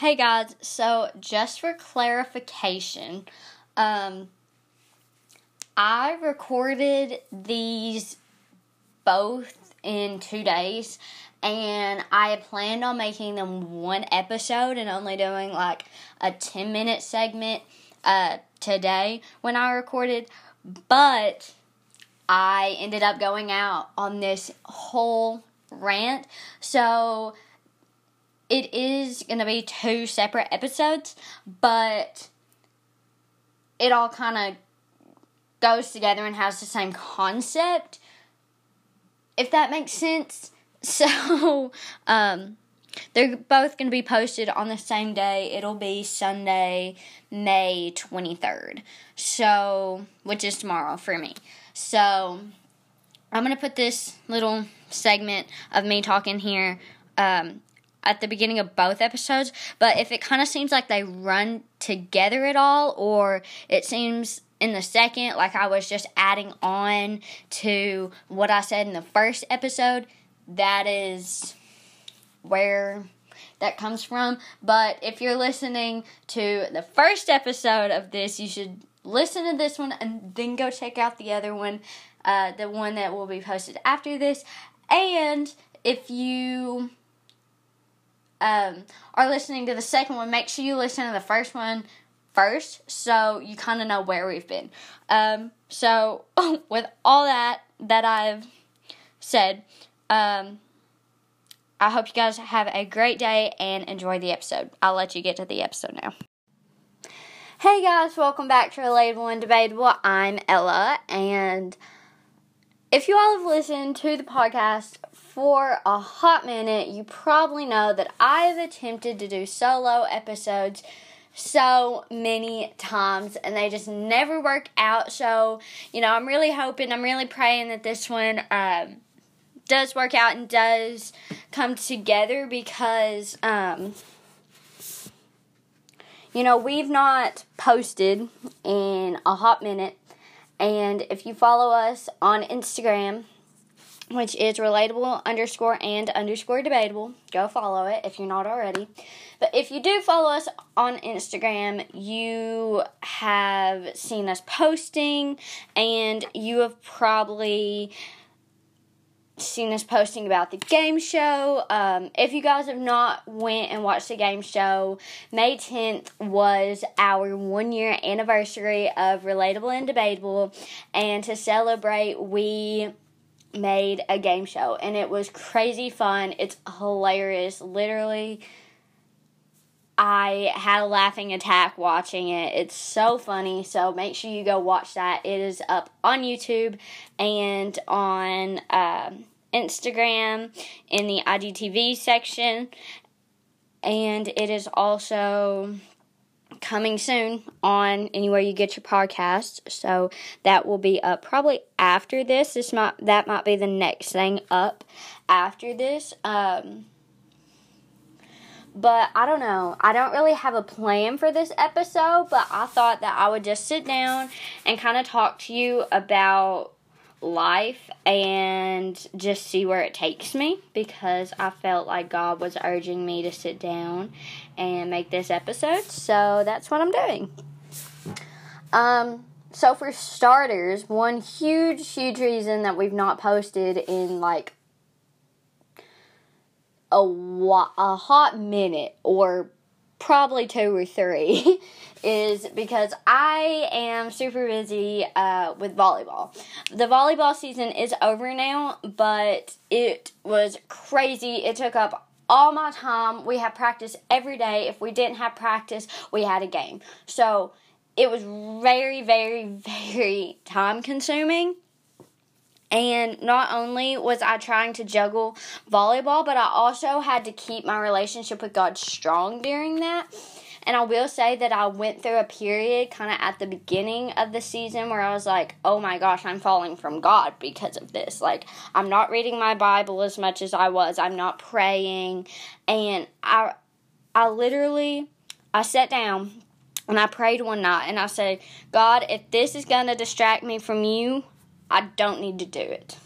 Hey guys, so just for clarification, um, I recorded these both in two days, and I planned on making them one episode and only doing like a 10 minute segment uh, today when I recorded, but I ended up going out on this whole rant. So it is going to be two separate episodes, but it all kind of goes together and has the same concept. If that makes sense. So, um, they're both going to be posted on the same day. It'll be Sunday, May 23rd. So, which is tomorrow for me. So, I'm going to put this little segment of me talking here um, at the beginning of both episodes. But if it kind of seems like they run together at all, or it seems in the second like I was just adding on to what I said in the first episode, that is where that comes from. But if you're listening to the first episode of this, you should listen to this one and then go check out the other one, uh, the one that will be posted after this. And if you um, are listening to the second one, make sure you listen to the first one first so you kind of know where we've been. Um, so, with all that that I've said, um, I hope you guys have a great day and enjoy the episode. I'll let you get to the episode now. Hey guys, welcome back to Relatable and Debatable. I'm Ella, and if you all have listened to the podcast for a hot minute, you probably know that I've attempted to do solo episodes so many times and they just never work out. So, you know, I'm really hoping, I'm really praying that this one um, does work out and does come together because. Um, you know, we've not posted in a hot minute. And if you follow us on Instagram, which is relatable underscore and underscore debatable, go follow it if you're not already. But if you do follow us on Instagram, you have seen us posting and you have probably seen us posting about the game show. Um, if you guys have not went and watched the game show, May 10th was our one year anniversary of Relatable and Debatable, and to celebrate, we made a game show, and it was crazy fun. It's hilarious, literally. I had a laughing attack watching it. It's so funny. So make sure you go watch that. It is up on YouTube and on um, Instagram in the IGTV section. And it is also coming soon on anywhere you get your podcast. So that will be up probably after this. This might that might be the next thing up after this. Um, but I don't know. I don't really have a plan for this episode, but I thought that I would just sit down and kind of talk to you about life and just see where it takes me because I felt like God was urging me to sit down and make this episode. So that's what I'm doing. Um so for starters, one huge huge reason that we've not posted in like a, a hot minute or probably two or three is because I am super busy uh, with volleyball. The volleyball season is over now, but it was crazy. It took up all my time. We had practice every day. If we didn't have practice, we had a game. So it was very, very, very time consuming. And not only was I trying to juggle volleyball, but I also had to keep my relationship with God strong during that. And I will say that I went through a period kind of at the beginning of the season where I was like, oh my gosh, I'm falling from God because of this. Like, I'm not reading my Bible as much as I was, I'm not praying. And I, I literally, I sat down and I prayed one night and I said, God, if this is going to distract me from you, I don't need to do it.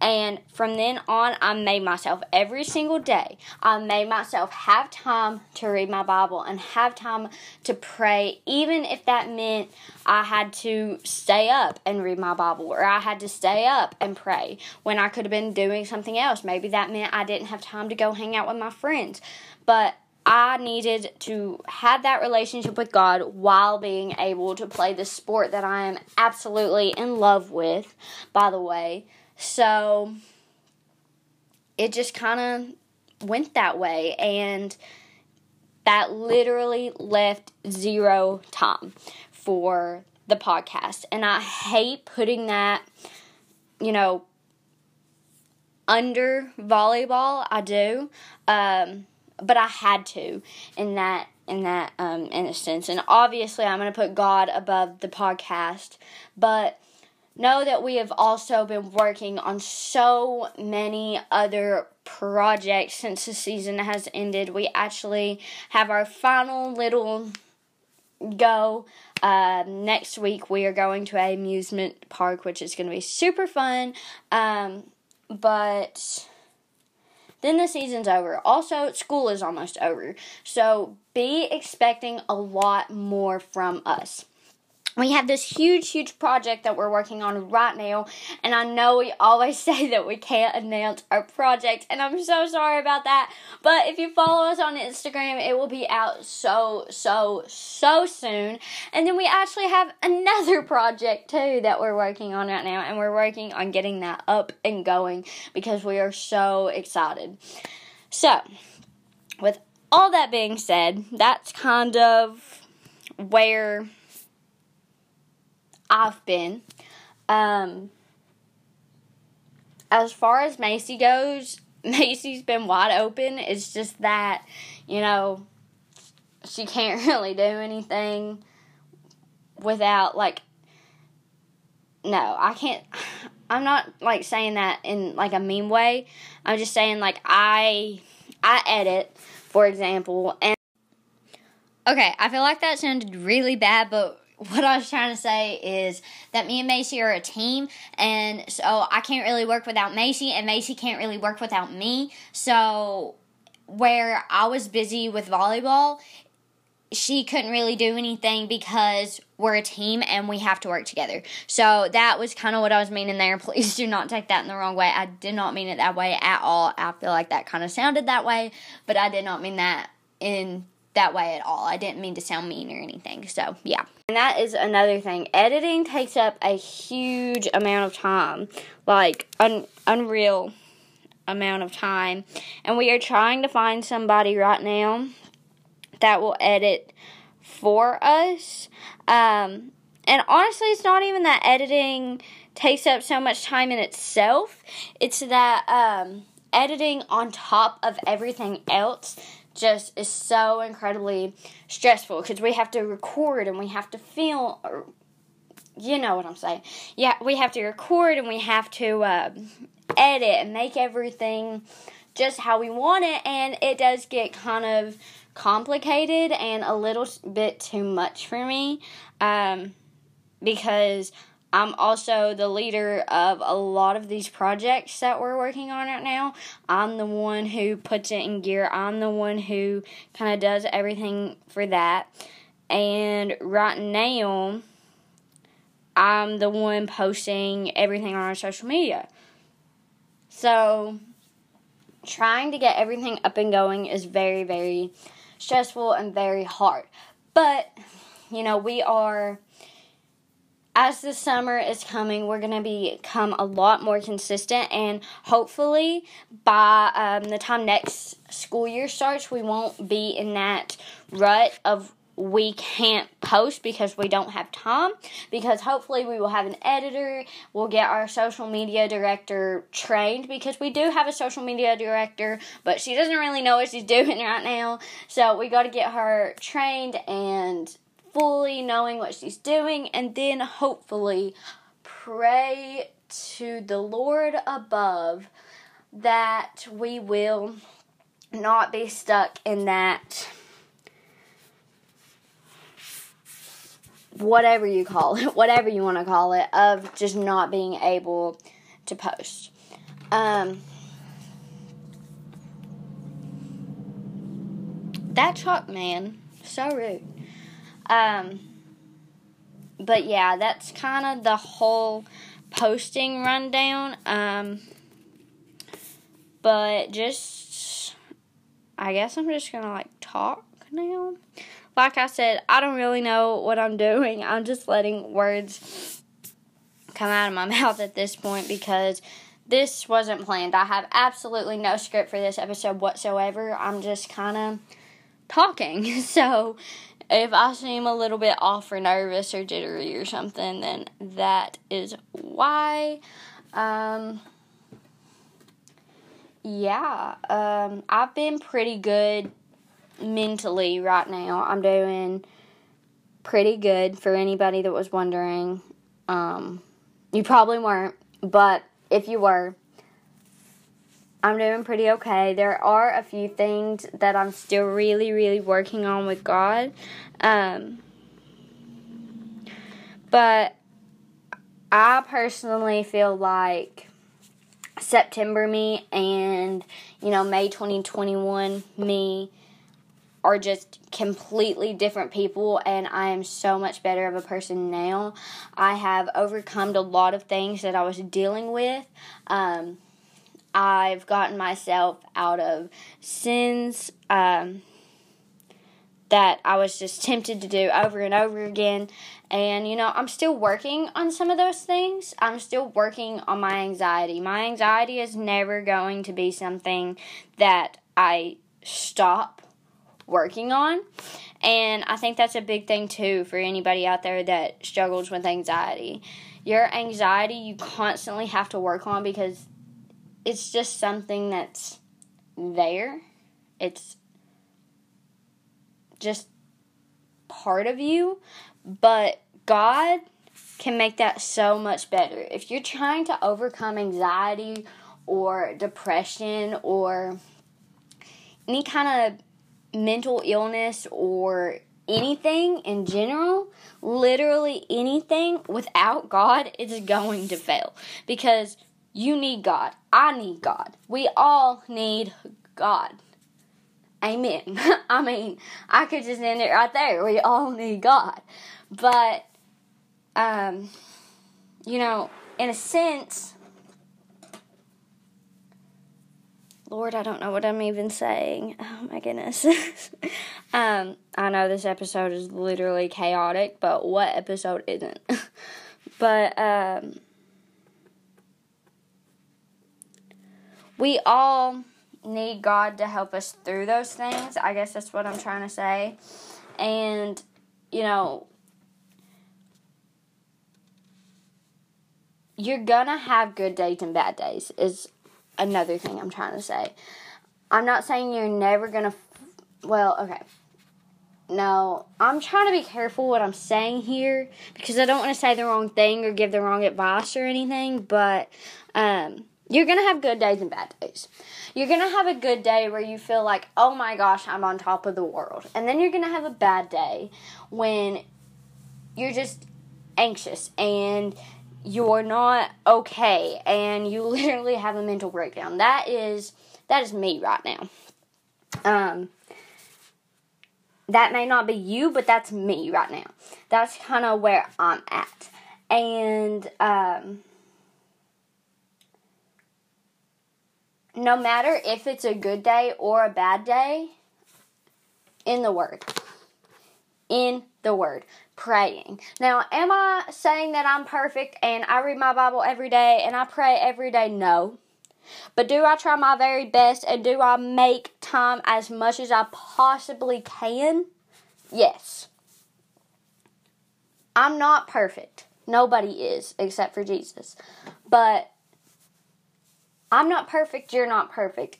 And from then on, I made myself every single day, I made myself have time to read my Bible and have time to pray, even if that meant I had to stay up and read my Bible or I had to stay up and pray when I could have been doing something else. Maybe that meant I didn't have time to go hang out with my friends. But I needed to have that relationship with God while being able to play the sport that I am absolutely in love with, by the way. So it just kind of went that way, and that literally left zero time for the podcast. And I hate putting that, you know, under volleyball. I do. Um, but I had to in that in that um, instance. And obviously, I'm going to put God above the podcast, but know that we have also been working on so many other projects since the season has ended. We actually have our final little go. Uh, next week, we are going to a amusement park, which is going to be super fun. Um, but then the season's over. Also, school is almost over. So be expecting a lot more from us we have this huge, huge project that we're working on right now, and I know we always say that we can't announce our project, and I'm so sorry about that. But if you follow us on Instagram, it will be out so, so, so soon. And then we actually have another project too that we're working on right now, and we're working on getting that up and going because we are so excited. So, with all that being said, that's kind of where I've been. Um, as far as Macy goes, Macy's been wide open. It's just that, you know, she can't really do anything without, like, no, I can't. I'm not like saying that in like a mean way. I'm just saying like I I edit, for example, and Okay, I feel like that sounded really bad, but what I was trying to say is that me and Macy are a team, and so I can't really work without Macy, and Macy can't really work without me. So, where I was busy with volleyball, she couldn't really do anything because we're a team and we have to work together. So that was kind of what I was meaning there. Please do not take that in the wrong way. I did not mean it that way at all. I feel like that kind of sounded that way, but I did not mean that in that way at all. I didn't mean to sound mean or anything. So, yeah. And that is another thing. Editing takes up a huge amount of time, like un- unreal amount of time. And we are trying to find somebody right now that will edit for us. Um, and honestly, it's not even that editing takes up so much time in itself. It's that um, editing on top of everything else just is so incredibly stressful because we have to record and we have to film. You know what I'm saying? Yeah, we have to record and we have to uh, edit and make everything just how we want it, and it does get kind of complicated and a little bit too much for me um, because I'm also the leader of a lot of these projects that we're working on right now. I'm the one who puts it in gear. I'm the one who kind of does everything for that. And right now, I'm the one posting everything on our social media. So, trying to get everything up and going is very, very stressful and very hard. But, you know, we are as the summer is coming, we're going to become a lot more consistent, and hopefully, by um, the time next school year starts, we won't be in that rut of we can't post because we don't have time. Because hopefully, we will have an editor, we'll get our social media director trained because we do have a social media director, but she doesn't really know what she's doing right now. So, we got to get her trained and fully knowing what she's doing, and then hopefully pray to the Lord above that we will not be stuck in that whatever you call it, whatever you want to call it, of just not being able to post. Um, that truck man, so rude. Um, but yeah, that's kind of the whole posting rundown. Um, but just, I guess I'm just gonna like talk now. Like I said, I don't really know what I'm doing. I'm just letting words come out of my mouth at this point because this wasn't planned. I have absolutely no script for this episode whatsoever. I'm just kind of talking. So if I seem a little bit off or nervous or jittery or something, then that is why. Um, yeah, um, I've been pretty good mentally right now. I'm doing pretty good for anybody that was wondering. Um, you probably weren't, but if you were, I'm doing pretty okay. There are a few things that I'm still really, really working on with God. Um, but I personally feel like September me and, you know, May 2021 me are just completely different people and I am so much better of a person now. I have overcome a lot of things that I was dealing with. Um, I've gotten myself out of sins um, that I was just tempted to do over and over again. And, you know, I'm still working on some of those things. I'm still working on my anxiety. My anxiety is never going to be something that I stop working on. And I think that's a big thing, too, for anybody out there that struggles with anxiety. Your anxiety, you constantly have to work on because it's just something that's there. It's just part of you, but God can make that so much better. If you're trying to overcome anxiety or depression or any kind of mental illness or anything in general, literally anything without God is going to fail because you need God. I need God. We all need God. Amen. I mean, I could just end it right there. We all need God. But, um, you know, in a sense, Lord, I don't know what I'm even saying. Oh my goodness. um, I know this episode is literally chaotic, but what episode isn't? but, um, we all need God to help us through those things. I guess that's what I'm trying to say. And, you know, you're gonna have good days and bad days, is another thing I'm trying to say. I'm not saying you're never gonna, well, okay. No, I'm trying to be careful what I'm saying here because I don't want to say the wrong thing or give the wrong advice or anything, but, um, you're to have good days and bad days. You're to have a good day where you feel like, oh my gosh, I'm on top of the world. And then you're to have a bad day when you're just anxious and you're not okay and you literally have a mental breakdown. That is that is me right now. Um that may not be you, but that's me right now. That's kind of where I'm at. And um no matter if it's a good day or a bad day, in the Word. In the Word. Praying. Now, am I saying that I'm perfect and I read my Bible every day and I pray every day? No. But do I try my very best and do I make time as much as I possibly can? Yes. I'm not perfect. Nobody is except for Jesus. But I'm not perfect, you're not perfect.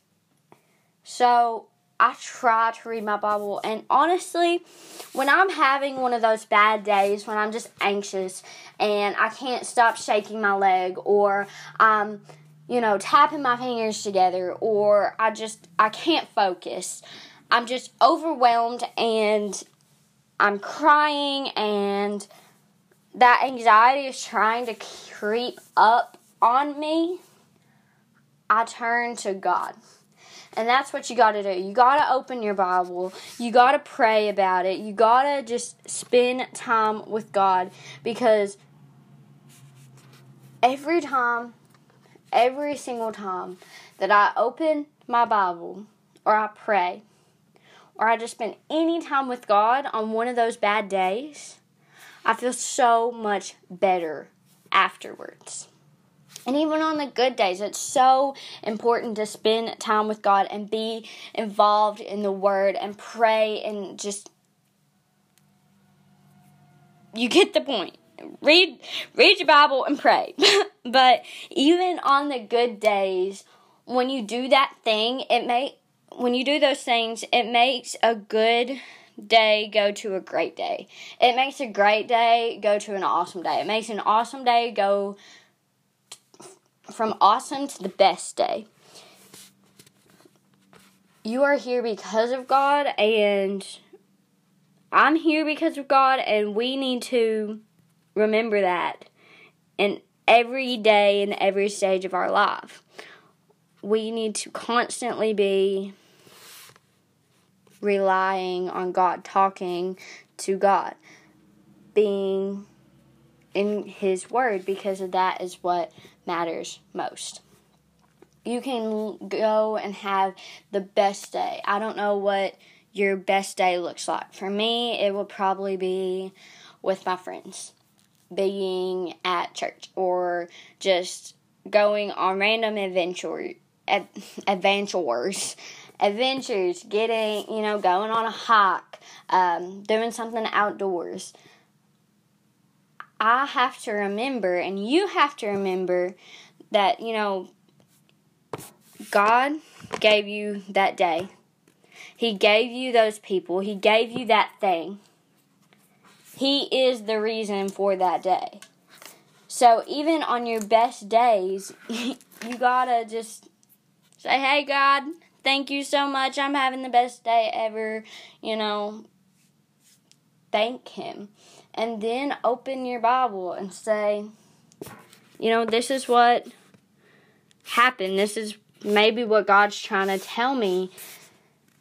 So I try to read my Bible, and honestly, when I'm having one of those bad days, when I'm just anxious and I can't stop shaking my leg, or I'm, you know, tapping my fingers together, or I just I can't focus, I'm just overwhelmed and I'm crying, and that anxiety is trying to creep up on me I turn to God. And that's what you got to do. You got to open your Bible. You got to pray about it. You got to just spend time with God because every time, every single time that I open my Bible or I pray or I just spend any time with God on one of those bad days, I feel so much better afterwards. And even on the good days, it's so important to spend time with God and be involved in the Word and pray and just. You get the point. Read, read your Bible and pray. but even on the good days, when you do that thing, it may when you do those things, it makes a good day go to a great day. It makes a great day go to an awesome day. It makes an awesome day go from awesome to the best day. You are here because of God, and I'm here because of God, and we need to remember that in every day and every stage of our life. We need to constantly be relying on God, talking to God, being in His Word, because that is what matters most. You can go and have the best day. I don't know what your best day looks like. For me, it will probably be with my friends, being at church, or just going on random adventure, adventures adventures, getting, you know, going on a hike, um, doing something outdoors. I have to remember, and you have to remember that, you know, God gave you that day. He gave you those people. He gave you that thing. He is the reason for that day. So even on your best days, you gotta just say, hey, God, thank you so much. I'm having the best day ever. You know, thank Him. And then open your Bible and say, you know, this is what happened. This is maybe what God's trying to tell me.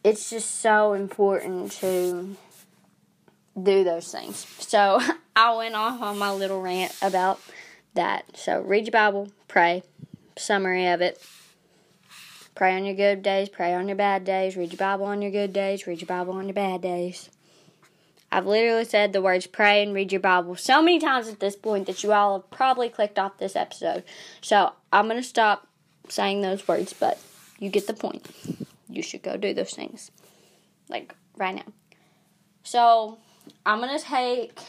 It's just so important to do those things. So I went off on my little rant about that. So read your Bible, pray, summary of it. Pray on your good days, pray on your bad days, read your Bible on your good days, read your Bible on your bad days. I've literally said the words pray and read your Bible so many times at this point that you all have probably clicked off this episode. So I'm going to stop saying those words, but you get the point. You should go do those things. Like right now. So I'm going to take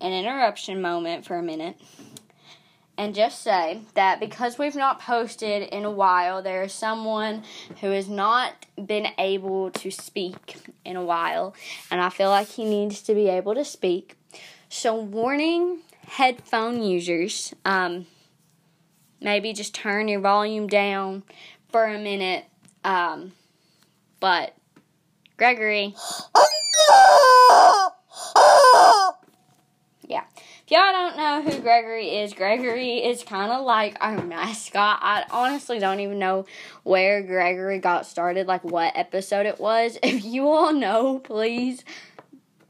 an interruption moment for a minute and just say that because we've not posted in a while, there is someone who has not been able to speak in a while, and I feel like he needs to be able to speak. So, warning headphone users, um, maybe just turn your volume down for a minute. Um, but, Gregory. yeah y'all don't know who Gregory is, Gregory is kind of like our mascot. I honestly don't even know where Gregory got started, like what episode it was. If you all know, please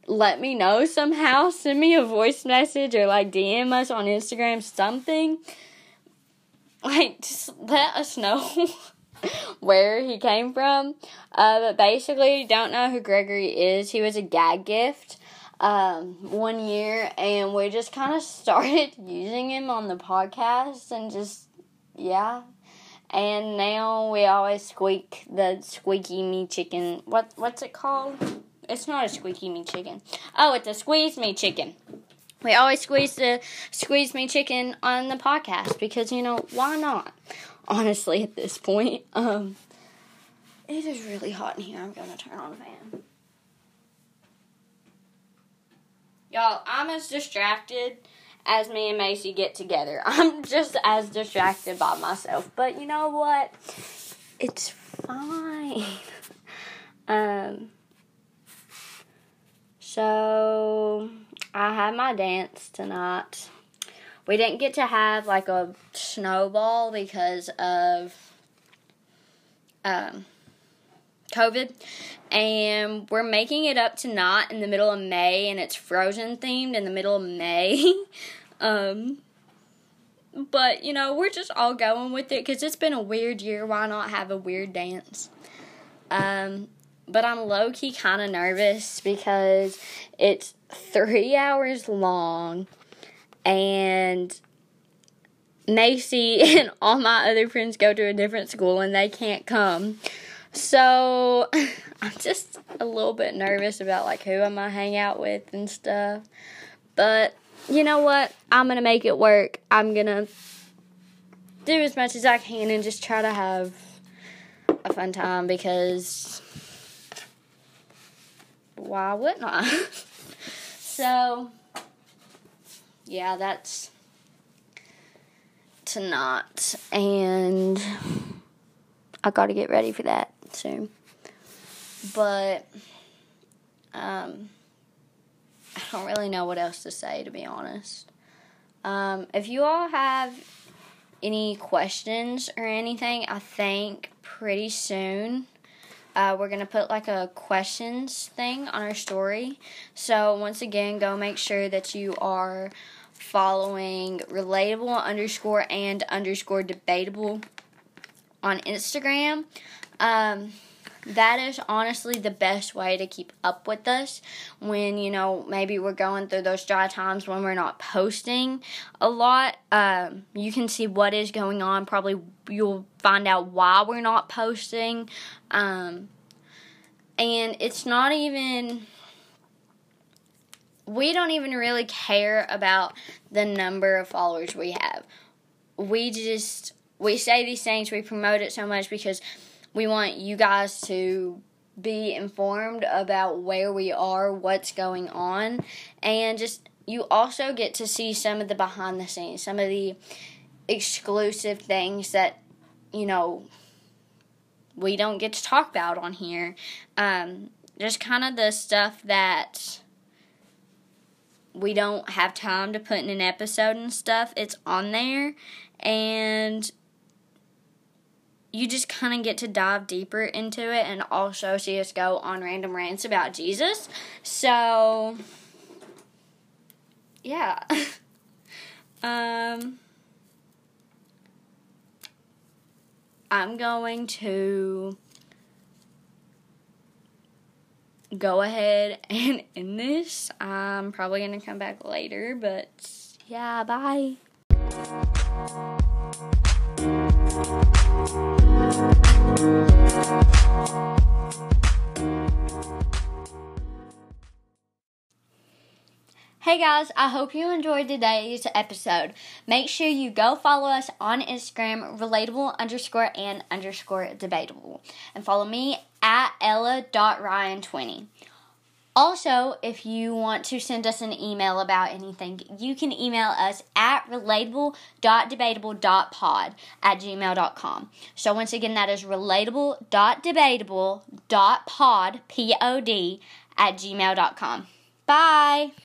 let me know somehow. Send me a voice message or like DM us on Instagram, something. Like, just let us know. where he came from. Uh, but basically, don't know who Gregory is. He was a gag gift um, one year, and we just kind of started using him on the podcast, and just yeah. And now we always squeak the squeaky me chicken. What what's it called? It's not a squeaky me chicken. Oh, it's a squeeze me chicken. We always squeeze the squeeze me chicken on the podcast because you know why not? Honestly, at this point, um, it is really hot in here. I'm gonna turn on the fan. Y'all, I'm as distracted as me and Macy get together. I'm just as distracted by myself. But you know what? It's fine. um so I had my dance tonight we didn't get to have like a snowball because of um, COVID, and we're making it up tonight in the middle of May, and it's Frozen themed in the middle of May. um, but you know, we're just all going with it because it's been a weird year. Why not have a weird dance? Um, but I'm low key kind of nervous because it's three hours long, and Macy and all my other friends go to a different school and they can't come. So I'm just a little bit nervous about like who I'm gonna hang out with and stuff. But you know what? I'm gonna make it work. I'm gonna do as much as I can and just try to have a fun time because why wouldn't I? so yeah, that's tonight and I gotta get ready for that soon. But um I don't really know what else to say to be honest. Um, if you all have any questions or anything, I think pretty soon uh, we're gonna put like a questions thing on our story. So once again, go make sure that you are following relatable underscore and underscore debatable on Instagram. Um, that is honestly the best way to keep up with us when you know maybe we're going through those dry times when we're not posting a lot. Um, you can see what is going on. Probably you'll find out why we're not posting. Um, and it's not even we don't even really care about the number of followers we have. We just we say these things we promote it so much because we want you guys to be informed about where we are, what's going on, and just you also get to see some of the behind the scenes, some of the exclusive things that you know we don't get to talk about on here. Um, just kind of the stuff that we don't have time to put in an episode and stuff. It's on there, and you just kind of get to dive deeper into it and also see us go on random rants about Jesus. So, yeah. um, I'm going to go ahead and end this. I'm probably going to come back later, but yeah, bye. Hey guys, I hope you enjoyed today's episode. Make sure you go follow us on Instagram, relatable underscore and underscore debatable. And follow me at ella.rhian20. Also, if you want to send us an email about anything, you can email us at relatable.debatable.pod at gmail.com. So, once again, that is relatable.debatable.pod, P O D, at gmail.com. Bye!